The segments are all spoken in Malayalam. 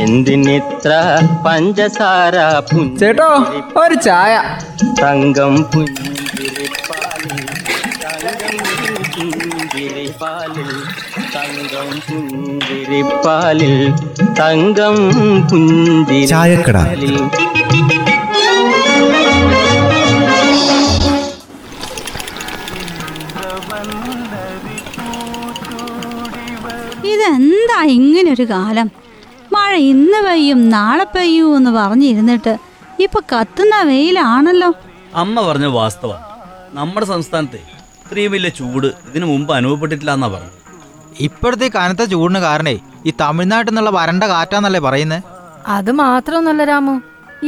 എന്തിനിത്ര പഞ്ചസാര ചേട്ടോ ഒരു ചായ. തങ്കം പുഞ്ചിരിപ്പാലിൽ തങ്കം പുഞ്ചിരിപ്പാലിൽ തങ്കം പുഞ്ചിരിപ്പാലിൽ. തങ്കം ചായക്കട. പുഞ്ചിരിപ്പാലിൽ ഇതെന്താ ഇങ്ങനൊരു കാലം? മഴ ഇന്ന് പെയ്യും നാളെ പെയ്യൂ എന്ന് പറഞ്ഞിരുന്നിട്ട് ഇപ്പൊ കത്തുന്ന വെയിലാണല്ലോ. അമ്മ പറഞ്ഞ വാസ്തവ. നമ്മുടെ സംസ്ഥാനത്തെ ഇത്രയും വലിയ ചൂട് ഇതിനു മുമ്പ് അനുഭവപ്പെട്ടിട്ടില്ല എന്നാ പറഞ്ഞു ഇപ്പോഴത്തെ കനത്ത ചൂടിന് കാരണേ ഈ തമിഴ്നാട്ടിൽ നിന്നുള്ള വരണ്ട കാറ്റാന്നല്ലേ പറയുന്നത് അത് മാത്രമൊന്നല്ല രാമു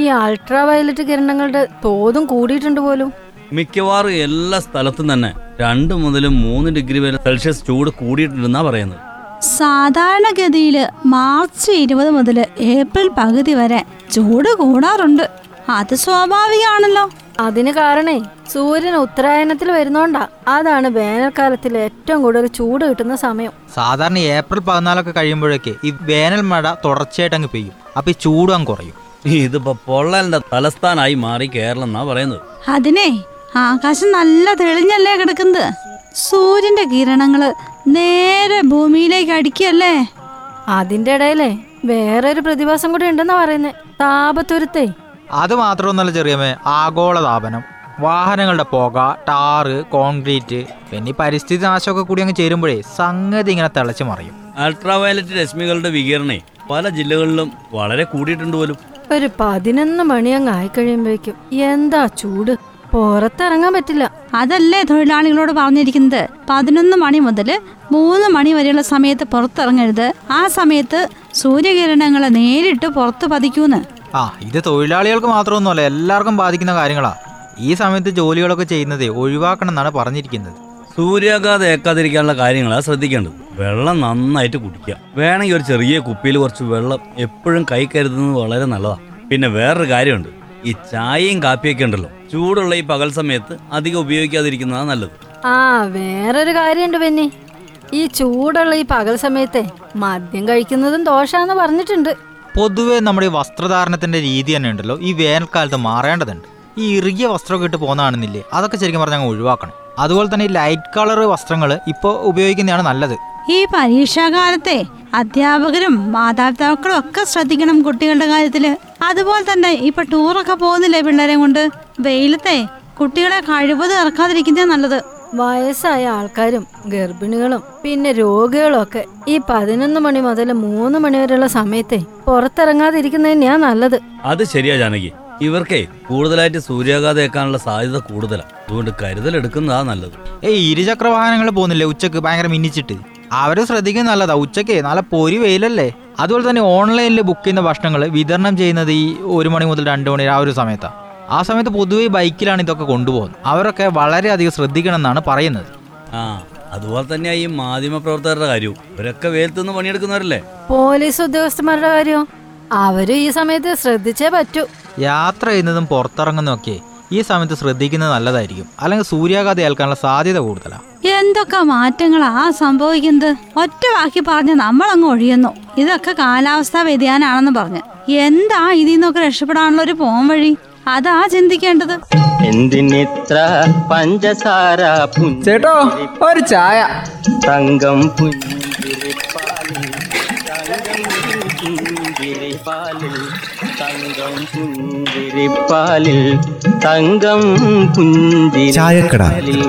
ഈ അൾട്രാ വയലറ്റ് കിരണങ്ങളുടെ തോതും കൂടിയിട്ടുണ്ട് പോലും. മിക്കവാറും എല്ലാ സ്ഥലത്തും തന്നെ രണ്ട് മുതൽ മൂന്ന് ഡിഗ്രി വരെ സെൽഷ്യസ് ചൂട് കൂടിയിട്ടുണ്ടെന്നാ പറയുന്നത്. സാധാരണഗതിയിൽ മാർച്ച് ഇരുപത് മുതൽ ഏപ്രിൽ പകുതി വരെ ചൂട് കൂടാറുണ്ട്. അത് സ്വാഭാവികമാണല്ലോ. അതിന് കാരണേ സൂര്യൻ ഉത്തരായനത്തിൽ വരുന്നോണ്ടാ. അതാണ് വേനൽക്കാലത്തിൽ ഏറ്റവും കൂടുതൽ ചൂട് കിട്ടുന്ന സമയം. സാധാരണ ഏപ്രിൽ പതിനാലൊക്കെ കഴിയുമ്പോഴേക്ക് ഈ വേനൽ മഴ തുടർച്ചയായിട്ട് അങ്ങ് പെയ്യും. അപ്പൊ ഈ ചൂട് അങ്ങ് കുറയും. ഇതിപ്പോ പൊള്ളലിന്റെ തലസ്ഥാനായി മാറി കേരളം എന്നാ പറയുന്നത്. അതിനെ ആകാശം നല്ല തെളിഞ്ഞല്ലേ കിടക്കുന്നത്. സൂര്യന്റെ കിരണങ്ങൾ നേരെ ഭൂമിയിലേക്ക് അടിക്കല്ലേ അതിന്റെ ഇടയിലേ വേറൊരു പ്രതിഭാസം കൂടി ഉണ്ടെന്നാ പറയുന്നേ. താപത്തുരുത്തേ. അത് മാത്രമൊന്നല്ല ചെറിയമേ ആഗോളതാപനം. വാഹനങ്ങളുടെ പുക ടാറ് കോൺക്രീറ്റ് പിന്നെ ഈ പരിസ്ഥിതി നാശമൊക്കെ കൂടി അങ്ങ് ചേരുമ്പോഴേ സംഗതി ഇങ്ങനെ തിളച്ചു മറിയും. അൾട്രാവയലറ്റ് രശ്മികളുടെ വികിരണേ പല ജില്ലകളിലും വളരെ കൂടിയിട്ടുണ്ട് പോലും. ഒരു പതിനൊന്ന് മണി അങ്ങ് ആയിക്കഴിയുമ്പോഴേക്കും എന്താ ചൂട്? പുറത്തിറങ്ങാൻ പറ്റില്ല. അതല്ലേ തൊഴിലാളികളോട് പറഞ്ഞിരിക്കുന്നത്? പതിനൊന്ന് മണി മുതൽ മൂന്ന് മണി വരെയുള്ള സമയത്ത് പുറത്തിറങ്ങരുത്. ആ സമയത്ത് സൂര്യകിരണങ്ങളെ നേരിട്ട് പുറത്ത് പതിക്കൂന്ന്. ആ ഇത് തൊഴിലാളികൾക്ക് മാത്രമൊന്നുമല്ല എല്ലാവർക്കും ബാധിക്കുന്ന കാര്യങ്ങളാ. ഈ സമയത്ത് ജോലികളൊക്കെ ചെയ്യുന്നത് ഒഴിവാക്കണം എന്നാണ് പറഞ്ഞിരിക്കുന്നത്. സൂര്യാഘാതം ഏക്കാതിരിക്കാനുള്ള കാര്യങ്ങളാണ് ശ്രദ്ധിക്കേണ്ടത്. വെള്ളം നന്നായിട്ട് കുടിക്കുക. വേണമെങ്കിൽ ഒരു ചെറിയ കുപ്പിയിൽ കുറച്ച് വെള്ളം എപ്പോഴും കൈ കരുതുന്നത് വളരെ നല്ലതാണ് പിന്നെ വേറൊരു കാര്യമുണ്ട്. ഈ ചായയും കാപ്പിയൊക്കെ ഉണ്ടല്ലോ. ചൂടുള്ള ഈ പകൽ സമയത്ത് അധികം ഉപയോഗിക്കാതിരിക്കുന്നതാണ് നല്ലത്. ആ വേറൊരു കാര്യമുണ്ട് പിന്നെ ഈ ചൂടുള്ള ഈ പകൽ സമയത്തെ മദ്യം കഴിക്കുന്നതും ദോഷാന്ന് പറഞ്ഞിട്ടുണ്ട്. പൊതുവെ നമ്മുടെ ഈ വസ്ത്രധാരണത്തിന്റെ രീതി തന്നെ ഉണ്ടല്ലോ. ഈ വേനൽക്കാലത്ത് മാറേണ്ടതുണ്ട്. ഈ ഇറുകിയ വസ്ത്രമൊക്കെ ഇട്ട് പോകുന്നതാണെന്നില്ലേ? അതൊക്കെ ശരിക്കും പറഞ്ഞാൽ അങ്ങ് ഒഴിവാക്കണം. അതുപോലെ തന്നെ ഈ ലൈറ്റ് കളർ വസ്ത്രങ്ങൾ ഇപ്പോൾ ഉപയോഗിക്കുന്നതാണ് നല്ലത്. ഈ പരീക്ഷാകാലത്തെ അധ്യാപകരും മാതാപിതാക്കളും ഒക്കെ ശ്രദ്ധിക്കണം കുട്ടികളുടെ കാര്യത്തിൽ. അതുപോലെ തന്നെ ഇപ്പൊ ടൂറൊക്കെ പോകുന്നില്ലേ പിള്ളേരെ കൊണ്ട്? വെയിലത്തെ കുട്ടികളെ കഴിവത് ഇറക്കാതിരിക്കുന്നേ നല്ലത്. വയസ്സായ ആൾക്കാരും ഗർഭിണികളും പിന്നെ രോഗികളും ഒക്കെ ഈ പതിനൊന്ന് മണി മുതൽ മൂന്ന് മണി വരെയുള്ള സമയത്തെ പുറത്തിറങ്ങാതിരിക്കുന്നത് തന്നെയാ നല്ലത്. അത് ശരിയാ ജാനകി. ഇവർക്കേ കൂടുതലായിട്ട് സൂര്യാഘാതം ഏക്കാനുള്ള സാധ്യത കൂടുതലാണ് അതുകൊണ്ട് കരുതൽ എടുക്കുന്നതാ നല്ലത്. ഏയ് ഇരുചക്ര വാഹനങ്ങൾ പോകുന്നില്ലേ? ഉച്ചയ്ക്ക് ഭയങ്കര മിന്നിച്ചിട്ട്. അവർ ശ്രദ്ധിക്കുന്നത് നല്ലതാ. ഉച്ചയ്ക്ക് നല്ല പൊരി വെയിലല്ലേ? അതുപോലെ തന്നെ ഓൺലൈനിൽ ബുക്ക് ചെയ്യുന്ന ഭക്ഷണങ്ങൾ വിതരണം ചെയ്യുന്നത് ഈ ഒരു മണി മുതൽ രണ്ട് മണി ആ ഒരു സമയത്താണ് ആ സമയത്ത് പൊതുവെ ബൈക്കിലാണ് ഇതൊക്കെ കൊണ്ടുപോകുന്നത്. അവരൊക്കെ വളരെയധികം ശ്രദ്ധിക്കണം എന്നാണ് പറയുന്നത്. ആ അതുപോലെ തന്നെയാ ഈ മാധ്യമ പ്രവർത്തകരുടെ കാര്യവും. ഇവരൊക്കെ വേലത്തുനിന്ന് പണിയെടുക്കുന്നവരല്ലേ? പോലീസ് ഉദ്യോഗസ്ഥന്മാരുടെ കാര്യവും. അവരും ഈ സമയത്ത് ശ്രദ്ധിച്ചേ പറ്റൂ. യാത്ര ചെയ്യുന്നതും പുറത്തിറങ്ങുന്നതും ഒക്കെ ഈ സമയത്ത് ശ്രദ്ധിക്കുന്നത് നല്ലതായിരിക്കും. അല്ലെങ്കിൽ സൂര്യാഘാതം ഏൽക്കാനുള്ള സാധ്യത കൂടുതലാണ് എന്തൊക്കെ മാറ്റങ്ങളാ? സംഭവിക്കുന്നത്? ഒറ്റ വാക്കി പറഞ്ഞ് നമ്മളങ്ങ് ഒഴിയുന്നു. ഇതൊക്കെ കാലാവസ്ഥാ വ്യതിയാനാണെന്ന് പറഞ്ഞ്. എന്താ ഇതിൽ നിന്നൊക്കെ രക്ഷപ്പെടാനുള്ള ഒരു പോം വഴി? അതാ ചിന്തിക്കേണ്ടത്. എന്തിനിത്ര പഞ്ചസാര ചേട്ടോ ഒരു ചായ. തങ്കം പുഞ്ചിരിപ്പാലിൽ തങ്കം പുഞ്ചിരിപ്പാലിൽ തങ്കം പുഞ്ചിരിപ്പാലിൽ